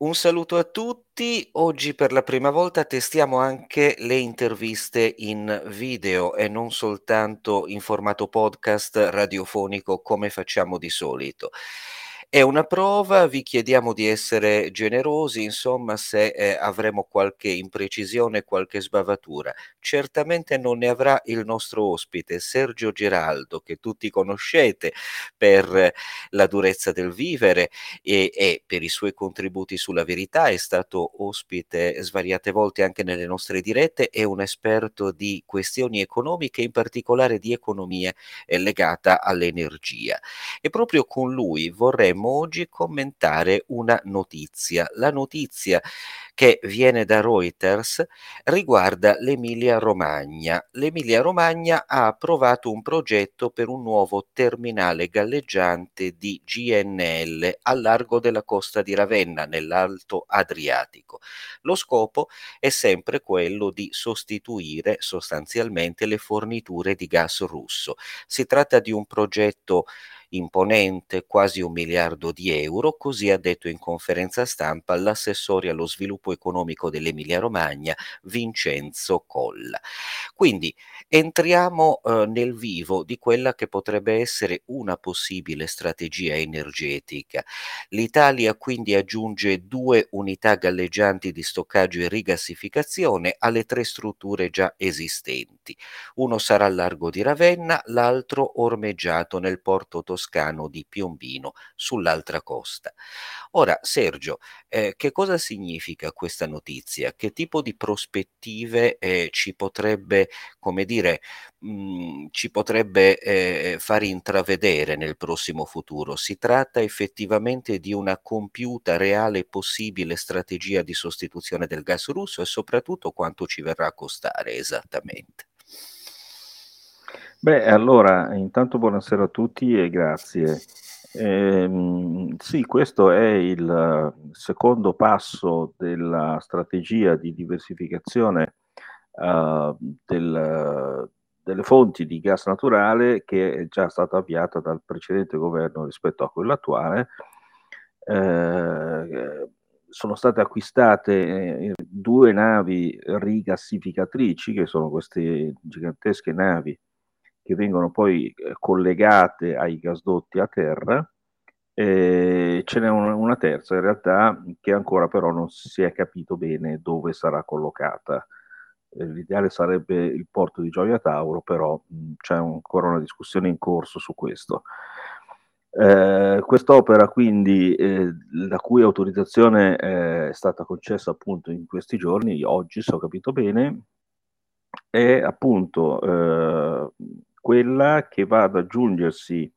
Un saluto a tutti. Oggi per la prima volta testiamo anche le interviste in video e non soltanto in formato podcast radiofonico come facciamo di solito. È una prova, vi chiediamo di essere generosi, insomma, se eh, avremo qualche imprecisione, qualche sbavatura. Certamente non ne avrà il nostro ospite, Sergio Giraldo, che tutti conoscete per la durezza del vivere e, e per i suoi contributi sulla verità, è stato ospite svariate volte anche nelle nostre dirette, è un esperto di questioni economiche, in particolare di economia eh, legata all'energia. E proprio con lui vorremmo oggi commentare una notizia. La notizia che viene da Reuters riguarda l'Emilia Romagna. L'Emilia Romagna ha approvato un progetto per un nuovo terminale galleggiante di GNL a largo della costa di Ravenna, nell'Alto Adriatico. Lo scopo è sempre quello di sostituire sostanzialmente le forniture di gas russo. Si tratta di un progetto imponente, quasi un miliardo di euro, così ha detto in conferenza stampa l'assessore allo sviluppo economico dell'Emilia Romagna, Vincenzo Colla. Quindi entriamo eh, nel vivo di quella che potrebbe essere una possibile strategia energetica. L'Italia quindi aggiunge due unità galleggianti di stoccaggio e rigassificazione alle tre strutture già esistenti. Uno sarà al largo di Ravenna, l'altro ormeggiato nel porto toscano toscano di Piombino sull'altra costa. Ora, Sergio, eh, che cosa significa questa notizia? Che tipo di prospettive eh, ci potrebbe, come dire, mh, mm, ci potrebbe eh, far intravedere nel prossimo futuro? Si tratta effettivamente di una compiuta, reale e possibile strategia di sostituzione del gas russo e soprattutto quanto ci verrà a costare esattamente? Beh, allora, intanto buonasera a tutti e grazie. Ehm, sì, questo è il secondo passo della strategia di diversificazione uh, del, delle fonti di gas naturale che è già stata avviata dal precedente governo rispetto a quello attuale. Eh, sono state acquistate eh, due navi rigassificatrici, che sono queste gigantesche navi che vengono poi eh, collegate ai gasdotti a terra. Eh, ce n'è una, terza in realtà che ancora però non si è capito bene dove sarà collocata. Eh, l'ideale sarebbe il porto di Gioia Tauro, però c'è ancora una discussione in corso su questo. Eh, quest'opera quindi, eh, la cui autorizzazione è stata concessa appunto in questi giorni, oggi se ho capito bene, è appunto quella che va ad aggiungersi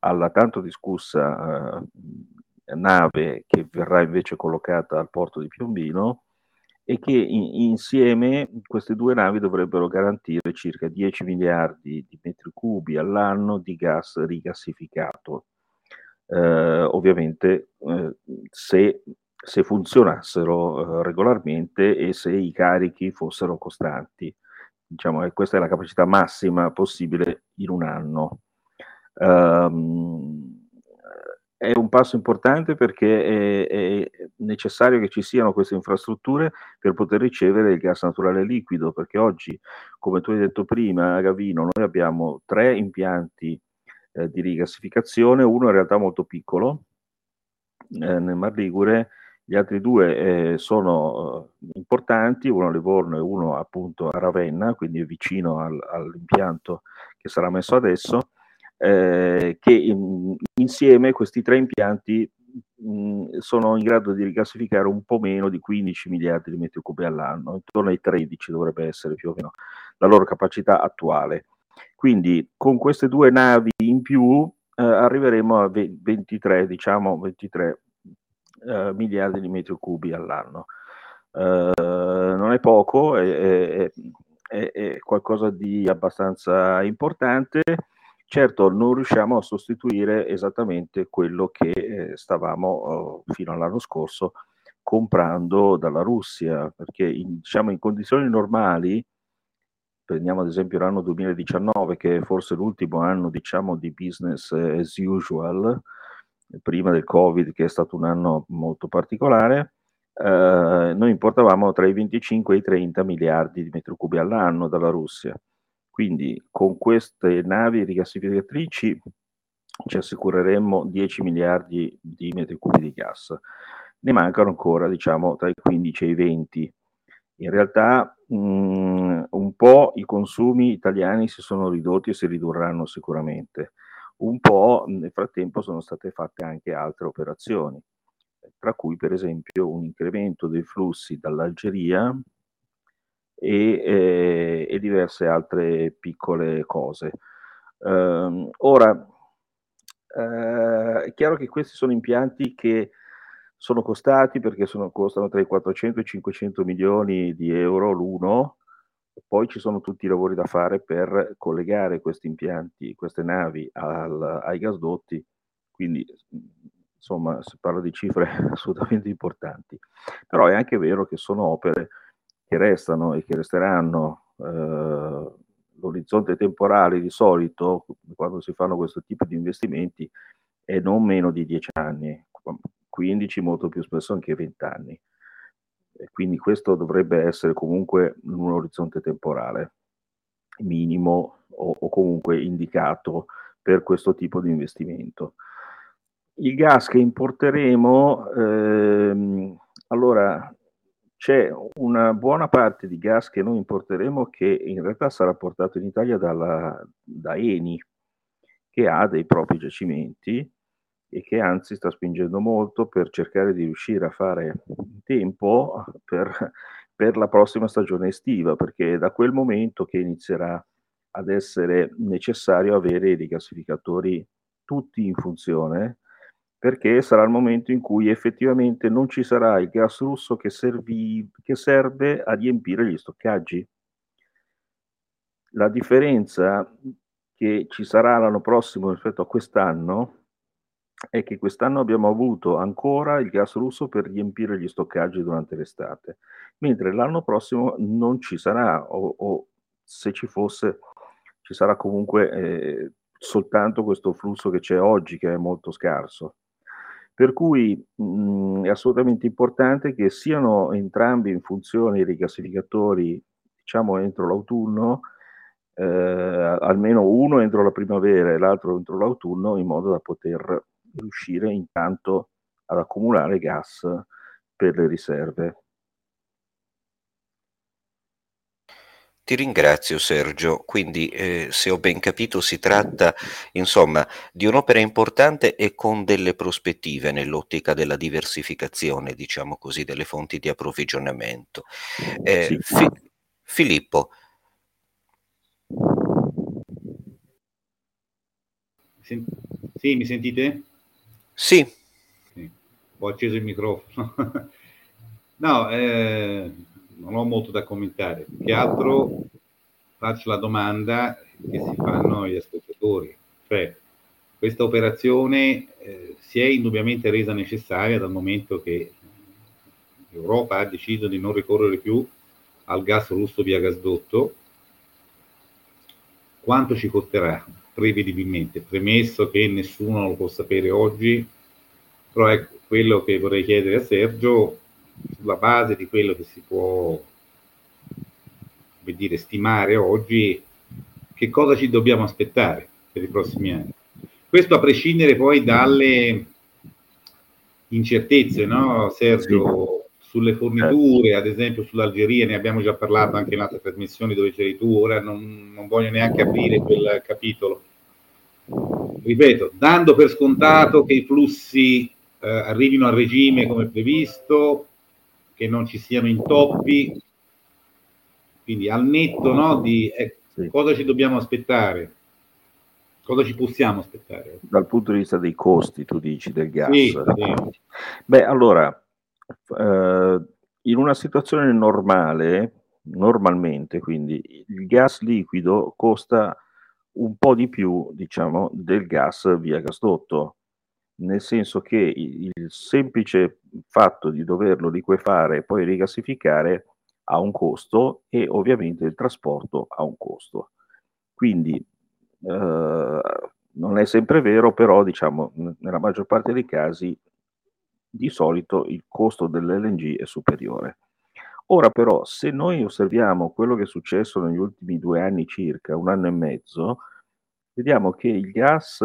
alla tanto discussa eh, nave che verrà invece collocata al porto di Piombino e che in, insieme queste due navi dovrebbero garantire circa 10 miliardi di metri cubi all'anno di gas rigassificato. Eh, ovviamente eh, se, se, funzionassero eh, regolarmente e se i carichi fossero costanti diciamo, questa è la capacità massima possibile in un anno. Um, è un passo importante perché è, è, necessario che ci siano queste infrastrutture per poter ricevere il gas naturale liquido, perché oggi, come tu hai detto prima, Gavino, noi abbiamo tre impianti eh, di rigassificazione, uno in realtà molto piccolo, eh, nel Mar Ligure, gli altri due eh, sono eh, importanti, uno a Livorno e uno appunto a Ravenna, quindi vicino al, all'impianto che sarà messo adesso, eh, che in, insieme questi tre impianti sono in grado di rigassificare un po' meno di 15 miliardi di metri cubi all'anno, intorno ai 13 dovrebbe essere più o meno la loro capacità attuale. Quindi con queste due navi in più eh, arriveremo a 23, diciamo 23 eh, miliardi di metri cubi all'anno. Eh, non è poco, è, è, è, qualcosa di abbastanza importante. Certo, non riusciamo a sostituire esattamente quello che eh, stavamo eh, fino all'anno scorso comprando dalla Russia, perché in, diciamo, in condizioni normali, prendiamo ad esempio l'anno 2019, che è forse l'ultimo anno diciamo, di business as usual, prima del Covid, che è stato un anno molto particolare, eh, noi importavamo tra i 25 e i 30 miliardi di metri cubi all'anno dalla Russia. Quindi con queste navi rigassificatrici ci assicureremmo 10 miliardi di metri cubi di gas. Ne mancano ancora, diciamo, tra i 15 e i 20. In realtà mh, mm, un po' i consumi italiani si sono ridotti e si ridurranno sicuramente. Un po' nel frattempo sono state fatte anche altre operazioni, tra cui per esempio un incremento dei flussi dall'Algeria e, eh, e diverse altre piccole cose. Uh, ora, uh, è chiaro che questi sono impianti che sono costati perché sono, costano tra i 400 e i 500 milioni di euro l'uno, poi ci sono tutti i lavori da fare per collegare questi impianti, queste navi al, ai gasdotti, quindi insomma si parla di cifre assolutamente importanti. Però è anche vero che sono opere che restano e che resteranno. Eh, l'orizzonte temporale di solito, quando si fanno questo tipo di investimenti, è non meno di 10 anni, 15, molto più spesso anche 20 anni. E quindi questo dovrebbe essere comunque un orizzonte temporale minimo o, o comunque indicato per questo tipo di investimento. Il gas che importeremo, ehm, allora c'è una buona parte di gas che noi importeremo che in realtà sarà portato in Italia dalla, da Eni, che ha dei propri giacimenti e che anzi sta spingendo molto per cercare di riuscire a fare tempo per, per la prossima stagione estiva, perché è da quel momento che inizierà ad essere necessario avere i rigassificatori tutti in funzione perché sarà il momento in cui effettivamente non ci sarà il gas russo che, servi, che serve a riempire gli stoccaggi. La differenza che ci sarà l'anno prossimo rispetto a quest'anno è che quest'anno abbiamo avuto ancora il gas russo per riempire gli stoccaggi durante l'estate, mentre l'anno prossimo non ci sarà, o, o se ci fosse, ci sarà comunque eh, soltanto questo flusso che c'è oggi, che è molto scarso. Per cui mh, è assolutamente importante che siano entrambi in funzione i rigassificatori, diciamo entro l'autunno, eh, almeno uno entro la primavera e l'altro entro l'autunno, in modo da poter riuscire intanto ad accumulare gas per le riserve. Ti ringrazio Sergio, quindi eh, se ho ben capito si tratta insomma di un'opera importante e con delle prospettive nell'ottica della diversificazione, diciamo così, delle fonti di approvvigionamento. Eh, sì. Fi- Filippo. Sì, mi sentite? Sì. Ho acceso il microfono. no, eh non ho molto da commentare, più che altro faccio la domanda che si fanno gli ascoltatori, cioè questa operazione eh, si è indubbiamente resa necessaria dal momento che l'Europa ha deciso di non ricorrere più al gas russo via gasdotto, quanto ci costerà prevedibilmente, premesso che nessuno lo può sapere oggi, però ecco, quello che vorrei chiedere a Sergio sulla base di quello che si può dire, stimare oggi, che cosa ci dobbiamo aspettare per i prossimi anni. Questo a prescindere poi dalle incertezze, no, Sergio, sulle forniture, ad esempio sull'Algeria, ne abbiamo già parlato anche in altre trasmissioni dove c'eri tu, ora non, non voglio neanche aprire quel capitolo. Ripeto, dando per scontato che i flussi eh, arrivino a regime come previsto, che non ci siano intoppi, quindi al netto no, di eh, sì. cosa ci dobbiamo aspettare, cosa ci possiamo aspettare. Dal punto di vista dei costi, tu dici, del gas. Sì, sì. Beh, allora, eh, in una situazione normale, normalmente, quindi il gas liquido costa un po' di più, diciamo, del gas via gasdotto nel senso che il semplice fatto di doverlo liquefare e poi rigassificare ha un costo e ovviamente il trasporto ha un costo. Quindi eh, non è sempre vero, però diciamo nella maggior parte dei casi di solito il costo dell'LNG è superiore. Ora però, se noi osserviamo quello che è successo negli ultimi due anni circa, un anno e mezzo, vediamo che il gas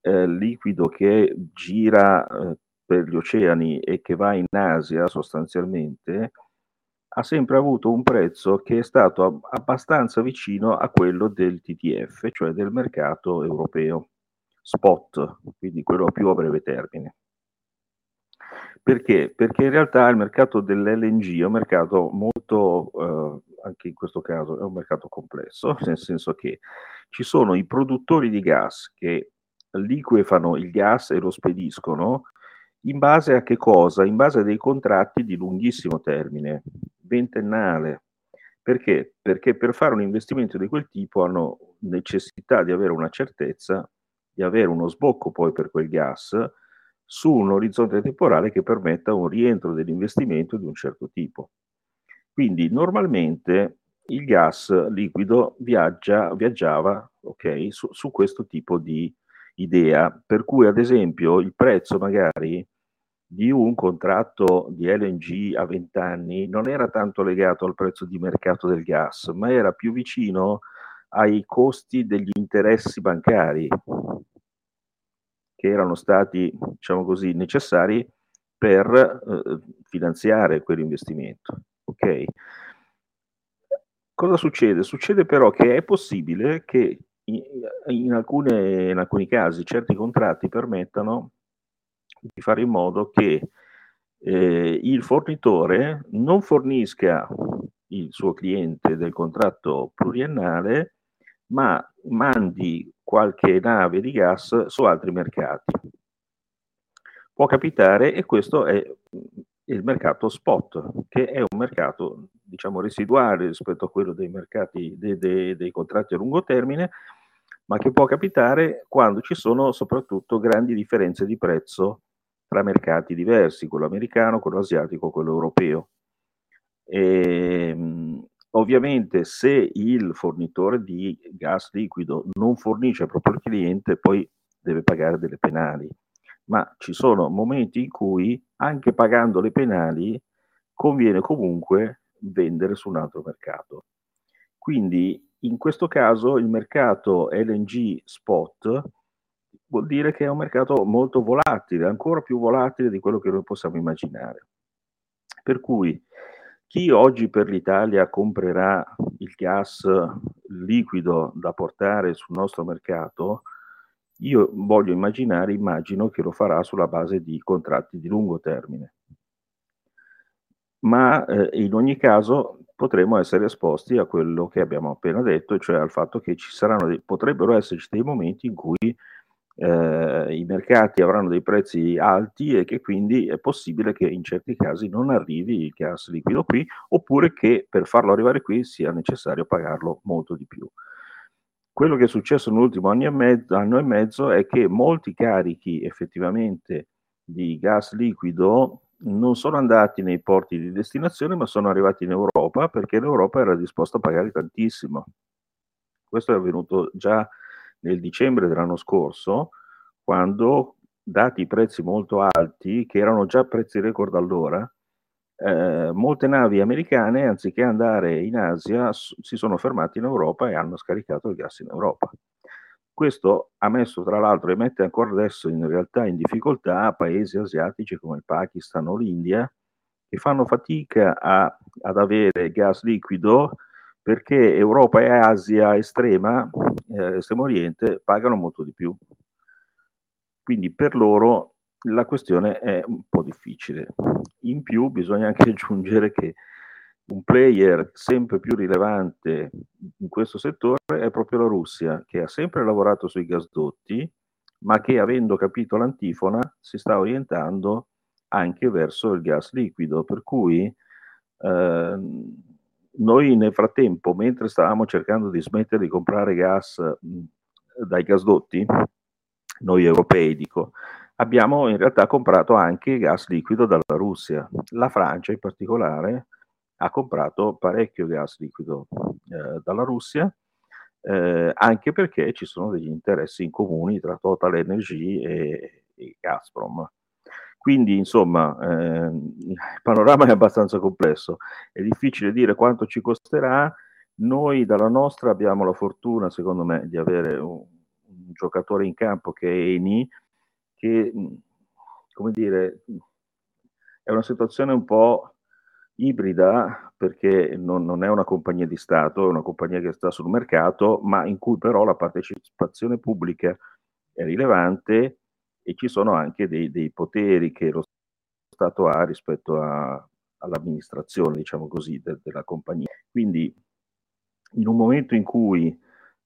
eh, liquido che gira eh, per gli oceani e che va in Asia sostanzialmente, ha sempre avuto un prezzo che è stato abbastanza vicino a quello del TTF, cioè del mercato europeo, spot, quindi quello più a breve termine. Perché? Perché in realtà il mercato dell'LNG è un mercato molto, eh, anche in questo caso, è un mercato complesso, nel senso che ci sono i produttori di gas che liquefano il gas e lo spediscono in base a che cosa? In base a dei contratti di lunghissimo termine, ventennale. Perché? Perché per fare un investimento di quel tipo hanno necessità di avere una certezza, di avere uno sbocco poi per quel gas su un orizzonte temporale che permetta un rientro dell'investimento di un certo tipo. Quindi normalmente il gas liquido viaggia, viaggiava okay, su, su, questo tipo di idea, per cui ad esempio il prezzo magari di un contratto di LNG a 20 anni non era tanto legato al prezzo di mercato del gas, ma era più vicino ai costi degli interessi bancari che erano stati, diciamo così, necessari per eh, finanziare quell'investimento. Ok? Cosa succede? Succede però che è possibile che in, alcune, in alcuni casi certi contratti permettano di fare in modo che eh, il fornitore non fornisca il suo cliente del contratto pluriennale, ma mandi qualche nave di gas su altri mercati. Può capitare e questo è il mercato spot, che è un mercato diciamo residuale rispetto a quello dei mercati dei, dei, dei contratti a lungo termine, ma che può capitare quando ci sono soprattutto grandi differenze di prezzo tra mercati diversi, quello americano, quello asiatico, quello europeo. E, ehm, Ovviamente se il fornitore di gas liquido non fornisce proprio il cliente, poi deve pagare delle penali, ma ci sono momenti in cui anche pagando le penali conviene comunque vendere su un altro mercato. Quindi in questo caso il mercato LNG spot vuol dire che è un mercato molto volatile, ancora più volatile di quello che noi possiamo immaginare. Per cui chi oggi per l'Italia comprerà il gas liquido da portare sul nostro mercato, io voglio immaginare, immagino che lo farà sulla base di contratti di lungo termine. Ma eh, in ogni caso potremo essere esposti a quello che abbiamo appena detto, cioè al fatto che ci saranno potrebbero esserci dei momenti in cui eh, i mercati avranno dei prezzi alti e che quindi è possibile che in certi casi non arrivi il gas liquido qui oppure che per farlo arrivare qui sia necessario pagarlo molto di più. Quello che è successo nell'ultimo anno e, mezzo, anno e mezzo è che molti carichi effettivamente di gas liquido non sono andati nei porti di destinazione ma sono arrivati in Europa perché l'Europa era disposta a pagare tantissimo. Questo è avvenuto già nel dicembre dell'anno scorso, quando, dati i prezzi molto alti, che erano già prezzi record allora, eh, molte navi americane, anziché andare in Asia, si sono fermate in Europa e hanno scaricato il gas in Europa. Questo ha messo, tra l'altro, e mette ancora adesso in realtà in difficoltà paesi asiatici come il Pakistan o l'India, che fanno fatica a, ad avere gas liquido perché Europa e Asia estrema, eh, estremo oriente, pagano molto di più. Quindi per loro la questione è un po' difficile. In più bisogna anche aggiungere che un player sempre più rilevante in questo settore è proprio la Russia, che ha sempre lavorato sui gasdotti, ma che avendo capito l'antifona si sta orientando anche verso il gas liquido, per cui eh, noi nel frattempo, mentre stavamo cercando di smettere di comprare gas dai gasdotti, noi europei dico, abbiamo in realtà comprato anche gas liquido dalla Russia. La Francia in particolare ha comprato parecchio gas liquido eh, dalla Russia, eh, anche perché ci sono degli interessi in comuni tra Total Energy e, e Gazprom. Quindi, insomma, eh, il panorama è abbastanza complesso. È difficile dire quanto ci costerà. Noi dalla nostra abbiamo la fortuna, secondo me, di avere un, un giocatore in campo che è Eni, che, come dire, è una situazione un po' ibrida perché non, non, è una compagnia di Stato, è una compagnia che sta sul mercato, ma in cui però la partecipazione pubblica è rilevante e ci sono anche dei, dei poteri che lo Stato ha rispetto a, all'amministrazione, diciamo così, de, della compagnia. Quindi in un momento in cui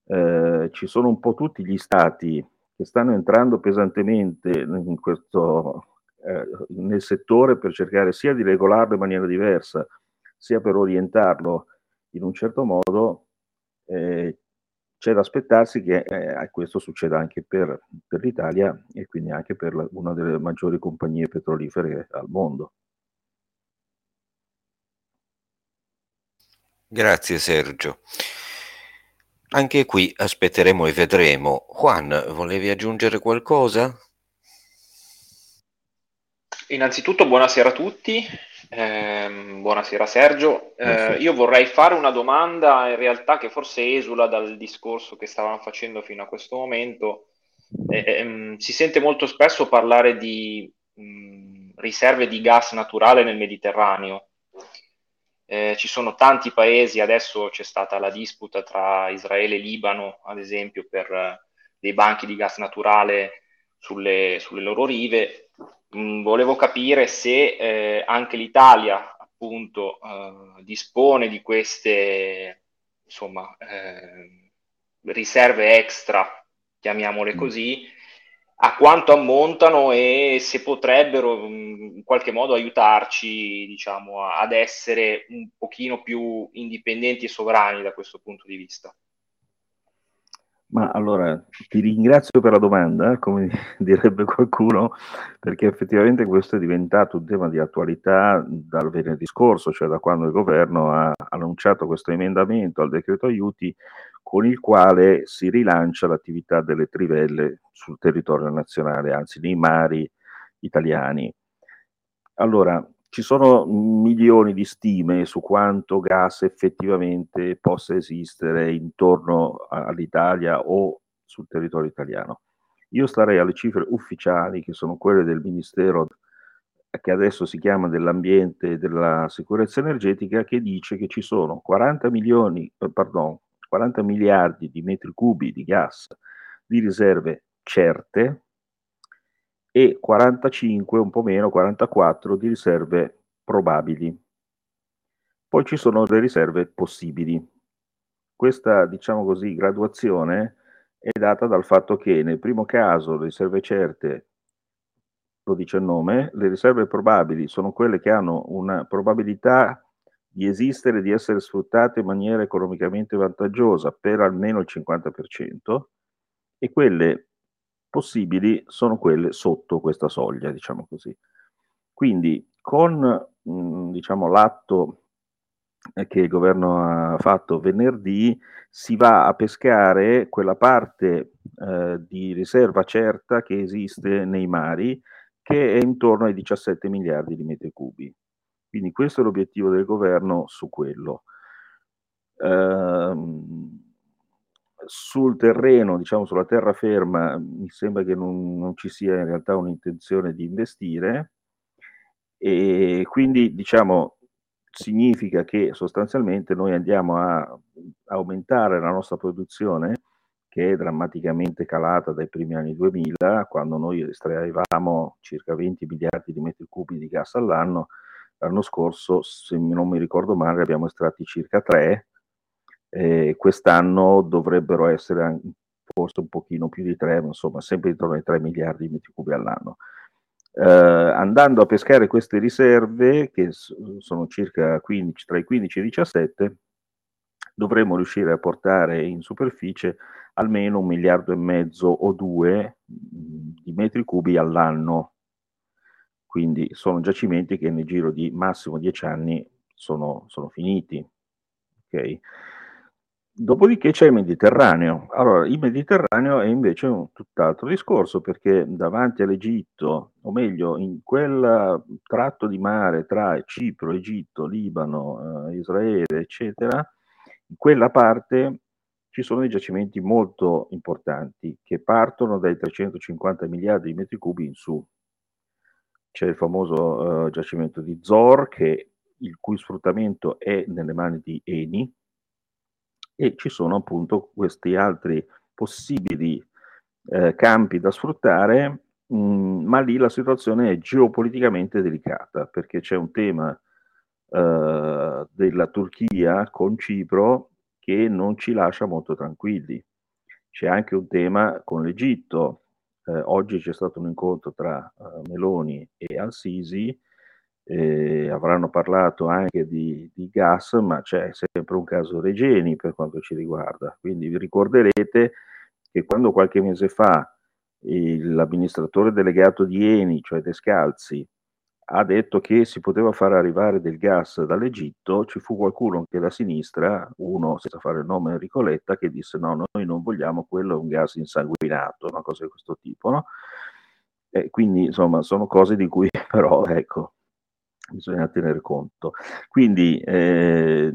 eh, ci sono un po' tutti gli stati che stanno entrando pesantemente questo, eh, nel settore per cercare sia di regolarlo in maniera diversa, sia per orientarlo in un certo modo, eh, c'è da aspettarsi che eh, questo succeda anche per, per, l'Italia e quindi anche per la, una delle maggiori compagnie petrolifere al mondo. Grazie Sergio. Anche qui aspetteremo e vedremo. Juan, volevi aggiungere qualcosa? Innanzitutto buonasera a tutti. Eh, buonasera Sergio, eh, io vorrei fare una domanda in realtà che forse esula dal discorso che stavamo facendo fino a questo momento. Eh, si sente molto spesso parlare di mh, mm, riserve di gas naturale nel Mediterraneo. Eh, ci sono tanti paesi, adesso c'è stata la disputa tra Israele e Libano, ad esempio, per eh, dei banchi di gas naturale sulle, sulle loro rive mh, mm, volevo capire se eh, anche l'Italia appunto eh, dispone di queste insomma eh, riserve extra, chiamiamole mm. così, a quanto ammontano e se potrebbero mm, in qualche modo aiutarci diciamo, ad essere un pochino più indipendenti e sovrani da questo punto di vista. Ma allora ti ringrazio per la domanda, come direbbe qualcuno, perché effettivamente questo è diventato un tema di attualità dal venerdì scorso, cioè da quando il governo ha annunciato questo emendamento al decreto aiuti con il quale si rilancia l'attività delle trivelle sul territorio nazionale, anzi nei mari italiani. Allora, ci sono milioni di stime su quanto gas effettivamente possa esistere intorno all'Italia o sul territorio italiano. Io starei alle cifre ufficiali, che sono quelle del Ministero che adesso si chiama dell'ambiente e della sicurezza energetica, che dice che ci sono 40 milioni, eh, pardon, 40 miliardi di metri cubi di gas di riserve certe, e 45, un po' meno, 44 di riserve probabili. Poi ci sono le riserve possibili. Questa, diciamo così, graduazione è data dal fatto che nel primo caso le riserve certe, lo dice il nome, le riserve probabili sono quelle che hanno una probabilità di esistere, di essere sfruttate in maniera economicamente vantaggiosa per almeno il 50% e quelle possibili sono quelle sotto questa soglia, diciamo così. Quindi con mm, diciamo, l'atto che il governo ha fatto venerdì si va a pescare quella parte eh, di riserva certa che esiste nei mari che è intorno ai 17 miliardi di metri cubi. Quindi questo è l'obiettivo del governo su quello. Ehm, sul terreno, diciamo sulla terraferma, mi sembra che non, non ci sia in realtà un'intenzione di investire. E quindi diciamo significa che sostanzialmente noi andiamo a aumentare la nostra produzione che è drammaticamente calata dai primi anni 2000 quando noi estraevamo circa 20 miliardi di metri cubi di gas all'anno. L'anno scorso se non mi ricordo male abbiamo estratti circa 3 eh, quest'anno dovrebbero essere forse un pochino più di 3, ma insomma sempre intorno ai 3 miliardi di metri cubi all'anno. Eh, andando a pescare queste riserve, che sono circa 15, tra i 15 e i 17, dovremmo riuscire a portare in superficie almeno un miliardo e mezzo o due di metri cubi all'anno. Quindi sono giacimenti che nel giro di massimo 10 anni sono, sono finiti. Okay? Dopodiché c'è il Mediterraneo. Allora, il Mediterraneo è invece un tutt'altro discorso perché davanti all'Egitto, o meglio, in quel tratto di mare tra Cipro, Egitto, Libano, eh, Israele, eccetera, in quella parte ci sono dei giacimenti molto importanti che partono dai 350 miliardi di metri cubi in su. C'è il famoso uh, giacimento di Zor, che, il cui sfruttamento è nelle mani di Eni, e ci sono appunto questi altri possibili eh, campi da sfruttare, mh, mm, ma lì la situazione è geopoliticamente delicata perché c'è un tema eh, della Turchia con Cipro che non ci lascia molto tranquilli. C'è anche un tema con l'Egitto. Eh, oggi c'è stato un incontro tra uh, Meloni e Al-Sisi eh, avranno parlato anche di, di, gas, ma c'è sempre un caso Regeni per quanto ci riguarda. Quindi vi ricorderete che quando qualche mese fa l'amministratore delegato di Eni, cioè Descalzi, ha detto che si poteva far arrivare del gas dall'Egitto, ci fu qualcuno che da sinistra, uno senza fare il nome Enrico Letta, che disse no, noi non vogliamo quello, è un gas insanguinato, una cosa di questo tipo, no? E quindi insomma sono cose di cui però ecco, bisogna tenere conto. Quindi eh,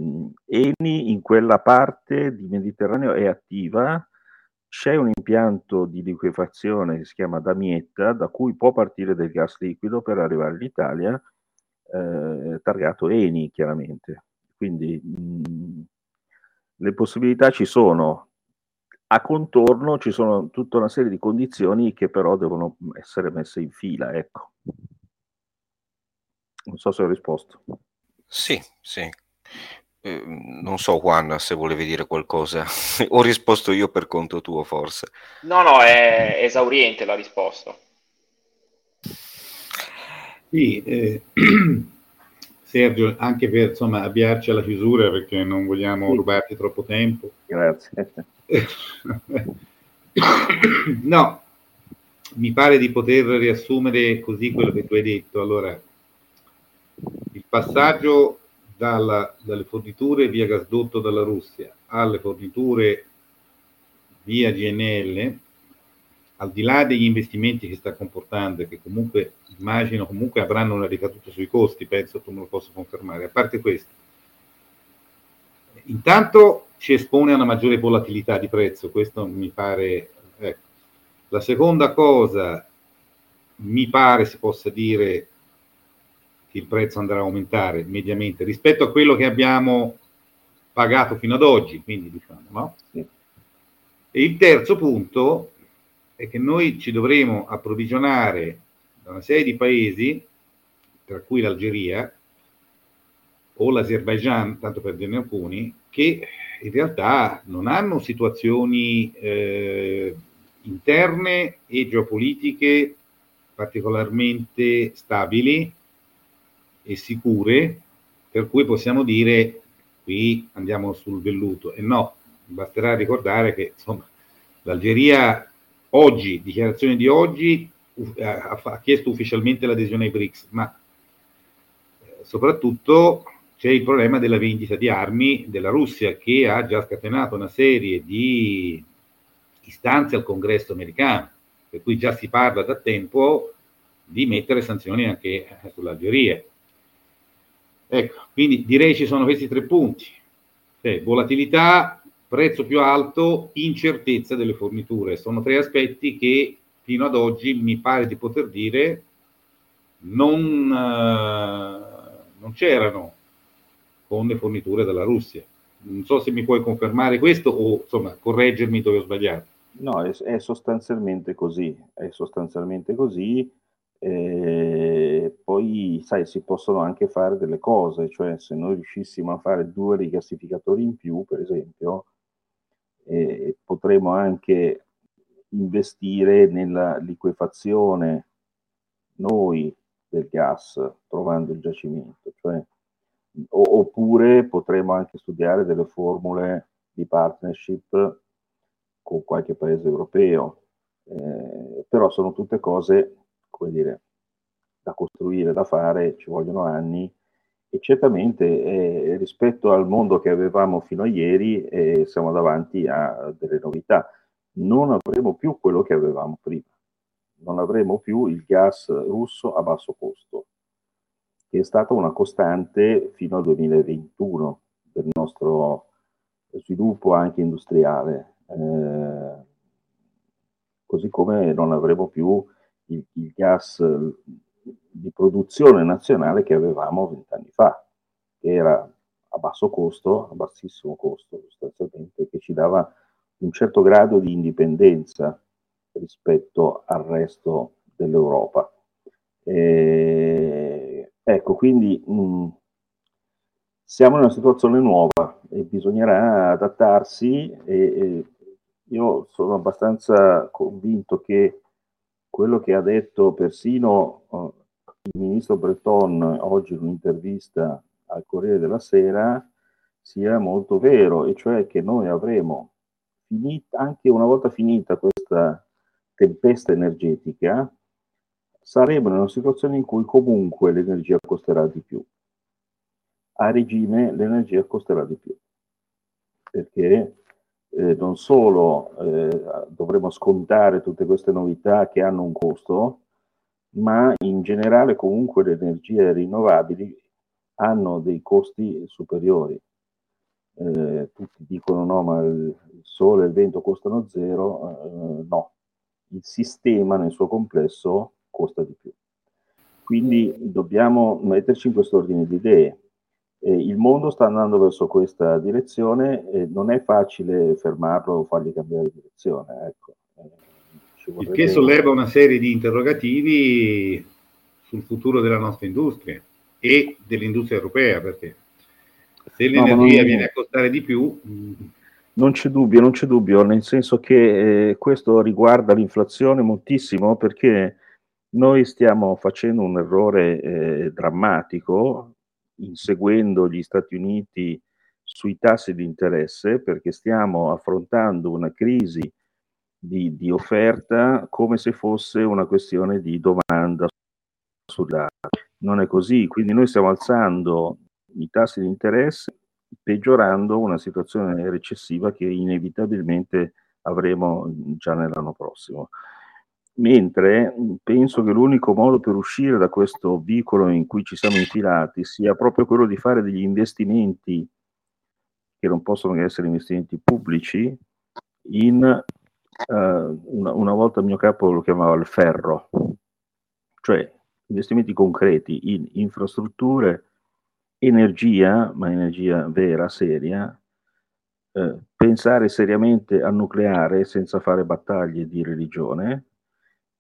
Eni in quella parte di Mediterraneo è attiva, c'è un impianto di liquefazione che si chiama Damietta, da cui può partire del gas liquido per arrivare in Italia, eh, targato Eni chiaramente. Quindi mh, le possibilità ci sono. A contorno ci sono tutta una serie di condizioni che però devono essere messe in fila. Ecco. Non so se ho risposto. Sì, sì. Eh, non so Juan se volevi dire qualcosa. ho risposto io per conto tuo forse. No, no, è esauriente la risposta. Sì, eh, Sergio, anche per insomma, avviarci alla chiusura perché non vogliamo sì. rubarti troppo tempo. Grazie. no, mi pare di poter riassumere così quello che tu hai detto. Allora, il passaggio dalla, dalle forniture via gasdotto dalla Russia alle forniture via GNL, al di là degli investimenti che sta comportando e che comunque immagino comunque avranno una ricaduta sui costi, penso tu me lo posso confermare, a parte questo, intanto ci espone a una maggiore volatilità di prezzo, questo mi pare, ecco. La seconda cosa, mi pare si possa dire il prezzo andrà a aumentare mediamente rispetto a quello che abbiamo pagato fino ad oggi, quindi diciamo, no? Sì. E il terzo punto è che noi ci dovremo approvvigionare da una serie di paesi, tra cui l'Algeria o l'Azerbaijan, tanto per dirne alcuni, che in realtà non hanno situazioni eh, interne e geopolitiche particolarmente stabili e sicure, per cui possiamo dire qui andiamo sul velluto. E no, basterà ricordare che insomma, l'Algeria oggi, dichiarazione di oggi, ha, ha chiesto ufficialmente l'adesione ai BRICS, ma eh, soprattutto c'è il problema della vendita di armi della Russia che ha già scatenato una serie di istanze al congresso americano, per cui già si parla da tempo di mettere sanzioni anche sull'Algeria. Ecco, quindi direi ci sono questi tre punti. Cioè, volatilità, prezzo più alto, incertezza delle forniture. Sono tre aspetti che fino ad oggi mi pare di poter dire non, uh, non c'erano con le forniture della Russia. Non so se mi puoi confermare questo o insomma correggermi dove ho sbagliato. No, è, è sostanzialmente così, è sostanzialmente così e poi, sai, si possono anche fare delle cose, cioè se noi riuscissimo a fare due rigassificatori in più, per esempio, eh, potremmo anche investire nella liquefazione noi del gas, trovando il giacimento, cioè, o, oppure potremmo anche studiare delle formule di partnership con qualche paese europeo, eh, però sono tutte cose come dire, da costruire, da fare, ci vogliono anni. E certamente eh, rispetto al mondo che avevamo fino a ieri eh, siamo davanti a delle novità. Non avremo più quello che avevamo prima, non avremo più il gas russo a basso costo, che è stata una costante fino al 2021 del nostro sviluppo anche industriale, eh, così come non avremo più il, il gas di produzione nazionale che avevamo vent'anni fa, che era a basso costo, a bassissimo costo sostanzialmente, che ci dava un certo grado di indipendenza rispetto al resto dell'Europa. E, ecco, quindi mh, siamo in una situazione nuova e bisognerà adattarsi e, e io sono abbastanza convinto che quello che ha detto persino uh, il ministro Breton oggi in un'intervista al Corriere della Sera sia molto vero, e cioè che noi avremo finita, anche una volta finita questa tempesta energetica, saremo in una situazione in cui comunque l'energia costerà di più. A regime l'energia costerà di più, perché eh, non solo eh, dovremo scontare tutte queste novità che hanno un costo, ma in generale comunque le energie rinnovabili hanno dei costi superiori. Eh, tutti dicono no, ma il sole e il vento costano zero, eh, no, il sistema nel suo complesso costa di più. Quindi dobbiamo metterci in quest'ordine di idee. Eh, il mondo sta andando verso questa direzione e non è facile fermarlo o fargli cambiare direzione. Ecco. Eh, Il che solleva una serie di interrogativi sul futuro della nostra industria e dell'industria europea, perché se l'energia no, non... viene a costare di più... Non c'è dubbio, non c'è dubbio, nel senso che eh, questo riguarda l'inflazione moltissimo perché noi stiamo facendo un errore eh, drammatico inseguendo gli Stati Uniti sui tassi di interesse perché stiamo affrontando una crisi di, di offerta come se fosse una questione di domanda sulla non è così, quindi noi stiamo alzando i tassi di interesse peggiorando una situazione recessiva che inevitabilmente avremo già nell'anno prossimo mentre penso che l'unico modo per uscire da questo vicolo in cui ci siamo infilati sia proprio quello di fare degli investimenti che non possono che essere investimenti pubblici in uh, una, una, volta il mio capo lo chiamava il ferro, cioè investimenti concreti in infrastrutture, energia, ma energia vera, seria, eh, pensare seriamente al nucleare senza fare battaglie di religione,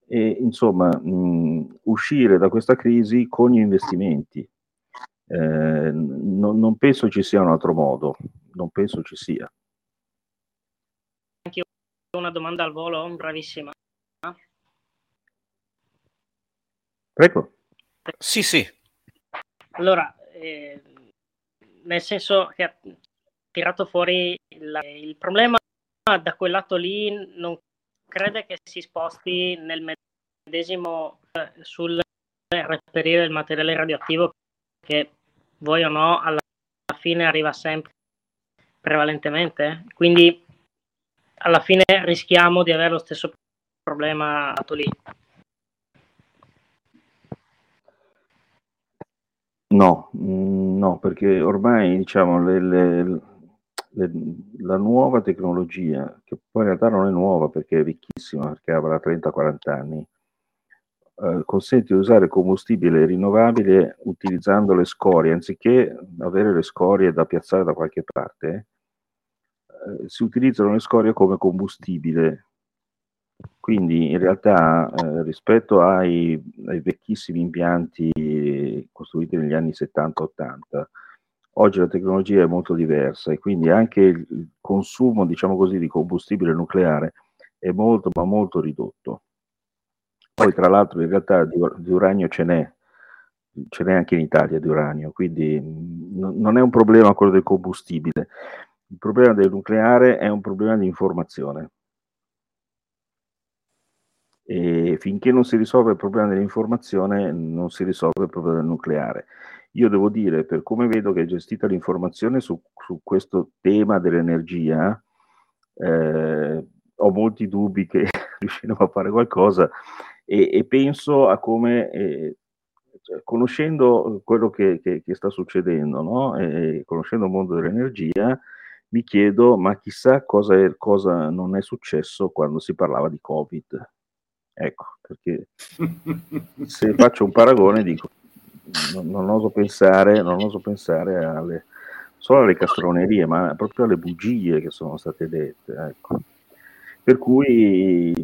e insomma mh, uscire da questa crisi con gli investimenti. Eh, non, non, penso ci sia un altro modo, non penso ci sia. Anche una domanda al volo, bravissima. Prego. Sì, sì. Allora, eh, nel senso che ha tirato fuori il, il problema da quel lato lì non crede che si sposti nel medesimo eh, sul reperire il materiale radioattivo che vuoi o no alla fine arriva sempre prevalentemente quindi alla fine rischiamo di avere lo stesso problema lì. No mm, no perché ormai diciamo le, le le, la nuova tecnologia, che poi in realtà non è nuova perché è vecchissima, perché avrà 30-40 anni, eh, consente di usare combustibile rinnovabile utilizzando le scorie, anziché avere le scorie da piazzare da qualche parte, eh, si utilizzano le scorie come combustibile. Quindi in realtà eh, rispetto ai, ai, vecchissimi impianti costruiti negli anni 70-80, Oggi la tecnologia è molto diversa e quindi anche il consumo, diciamo così, di combustibile nucleare è molto, ma molto ridotto. Poi, tra l'altro, in realtà di, di uranio ce n'è, ce n'è anche in Italia di uranio, quindi n- non è un problema quello del combustibile. Il problema del nucleare è un problema di informazione. E finché non si risolve il problema dell'informazione, non si risolve il problema del nucleare. Io devo dire, per come vedo che è gestita l'informazione su, su questo tema dell'energia, eh, ho molti dubbi che riusciremo a fare qualcosa e, e penso a come, eh, cioè, conoscendo quello che, che, che sta succedendo, no? e, conoscendo il mondo dell'energia, mi chiedo, ma chissà cosa, è, cosa non è successo quando si parlava di Covid. Ecco, perché se faccio un paragone dico, non, non, oso pensare, non oso pensare alle, solo alle castronerie, ma proprio alle bugie che sono state dette. Ecco. Per cui,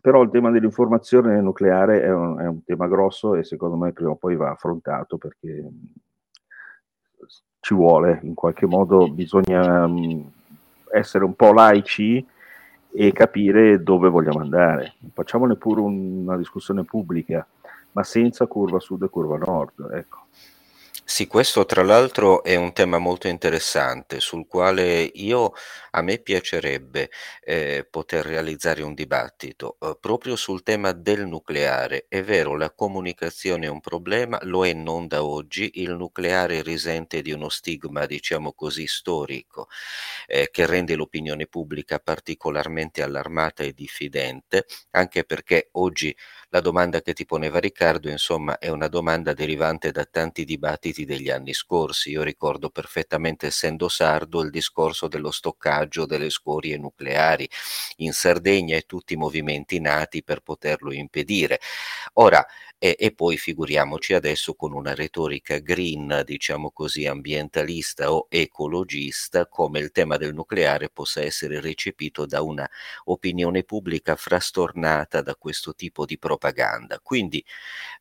però il tema dell'informazione nucleare è un, è un, tema grosso e secondo me prima o poi va affrontato perché ci vuole, in qualche modo bisogna mm, essere un po' laici e capire dove vogliamo andare. Facciamone pure un, una discussione pubblica, ma senza curva sud e curva nord. Ecco. Sì, questo tra l'altro è un tema molto interessante sul quale io a me piacerebbe eh, poter realizzare un dibattito eh, proprio sul tema del nucleare. È vero, la comunicazione è un problema, lo è non da oggi, il nucleare risente di uno stigma, diciamo così, storico eh, che rende l'opinione pubblica particolarmente allarmata e diffidente, anche perché oggi la domanda che ti poneva Riccardo, insomma, è una domanda derivante da tanti dibattiti degli anni scorsi. Io ricordo perfettamente, essendo sardo, il discorso dello stoccaggio delle scorie nucleari in Sardegna e tutti i movimenti nati per poterlo impedire. Ora, e, e, poi figuriamoci adesso con una retorica green, diciamo così, ambientalista o ecologista, come il tema del nucleare possa essere recepito da una opinione pubblica frastornata da questo tipo di propaganda. Quindi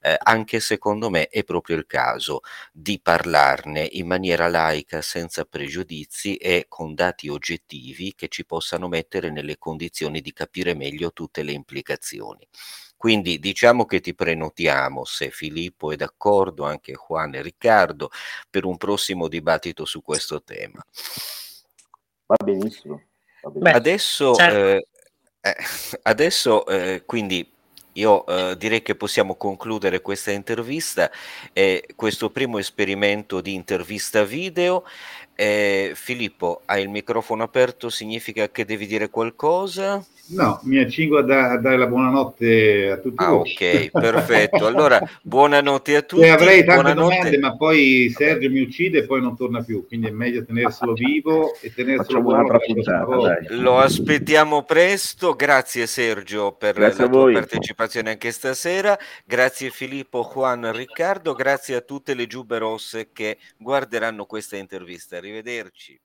eh, anche secondo me è proprio il caso di parlarne in maniera laica, senza pregiudizi e con dati oggettivi che ci possano mettere nelle condizioni di capire meglio tutte le implicazioni. Quindi diciamo che ti prenotiamo, se Filippo è d'accordo, anche Juan e Riccardo, per un prossimo dibattito su questo tema. Va benissimo. Va benissimo. Beh, adesso, certo. eh, eh, adesso eh, quindi io eh, direi che possiamo concludere questa intervista, eh, questo primo esperimento di intervista video. Eh, Filippo, hai il microfono aperto, significa che devi dire qualcosa? No, mi accingo a, da- a dare la buonanotte a tutti. Ah, voi. ok, perfetto. Allora, buonanotte a tutti. E avrei tante buonanotte. domande, ma poi Sergio mi uccide e poi non torna più. Quindi è meglio tenerselo vivo e tenerselo buono. Lo aspettiamo presto. Grazie Sergio per grazie la tua partecipazione anche stasera. Grazie Filippo, Juan, Riccardo. Grazie a tutte le giube rosse che guarderanno questa intervista. Arrivederci.